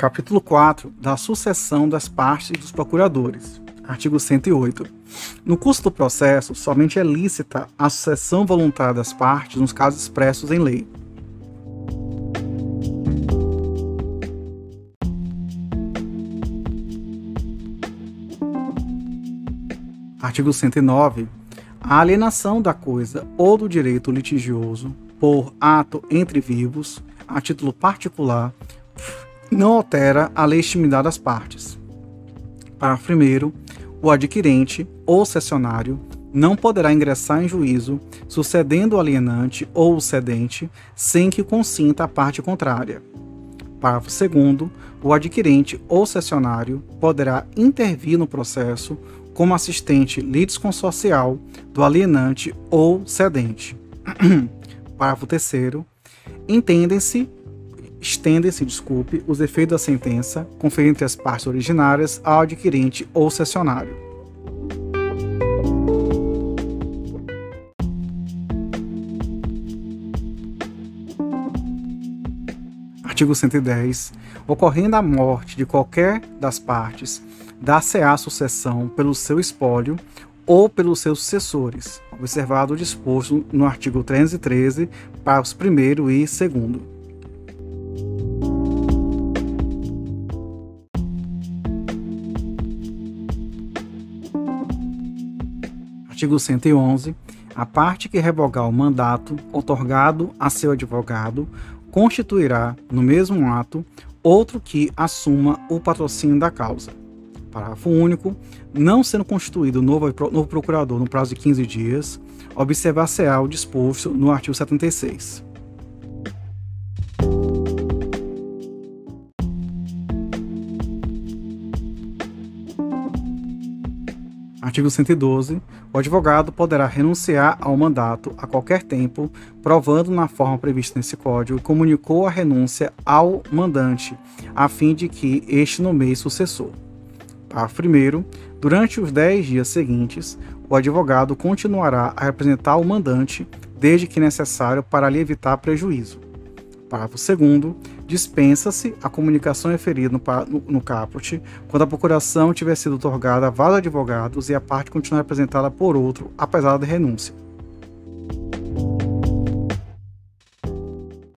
Capítulo 4 da sucessão das partes dos procuradores. Artigo 108. No curso do processo, somente é lícita a sucessão voluntária das partes nos casos expressos em lei. Artigo 109. A alienação da coisa ou do direito litigioso por ato entre vivos, a título particular, não altera a legitimidade das partes. Parágrafo 1. O adquirente ou cessionário não poderá ingressar em juízo sucedendo o alienante ou o cedente sem que consinta a parte contrária. Parágrafo 2. O adquirente ou cessionário poderá intervir no processo como assistente litisconsorcial do alienante ou cedente. Parágrafo 3. Entendem-se estendem-se, desculpe, os efeitos da sentença conferente às partes originárias ao adquirente ou cessionário. Artigo 110. Ocorrendo a morte de qualquer das partes, dá-se-á sucessão pelo seu espólio ou pelos seus sucessores, observado o disposto no artigo 313, parágrafos 1 e 2. Artigo 111. A parte que revogar o mandato otorgado a seu advogado constituirá, no mesmo ato, outro que assuma o patrocínio da causa. Parágrafo único. Não sendo constituído novo, novo procurador no prazo de 15 dias, observar-se-á o disposto no artigo 76. Artigo 112. O advogado poderá renunciar ao mandato a qualquer tempo, provando na forma prevista nesse Código comunicou a renúncia ao mandante, a fim de que este nomeie sucessor. Parágrafo 1. Durante os 10 dias seguintes, o advogado continuará a representar o mandante, desde que necessário para lhe evitar prejuízo. Parágrafo 2 dispensa-se a comunicação referida no, no, no, caput quando a procuração tiver sido otorgada a vários advogados e a parte continuar representada por outro, apesar da renúncia.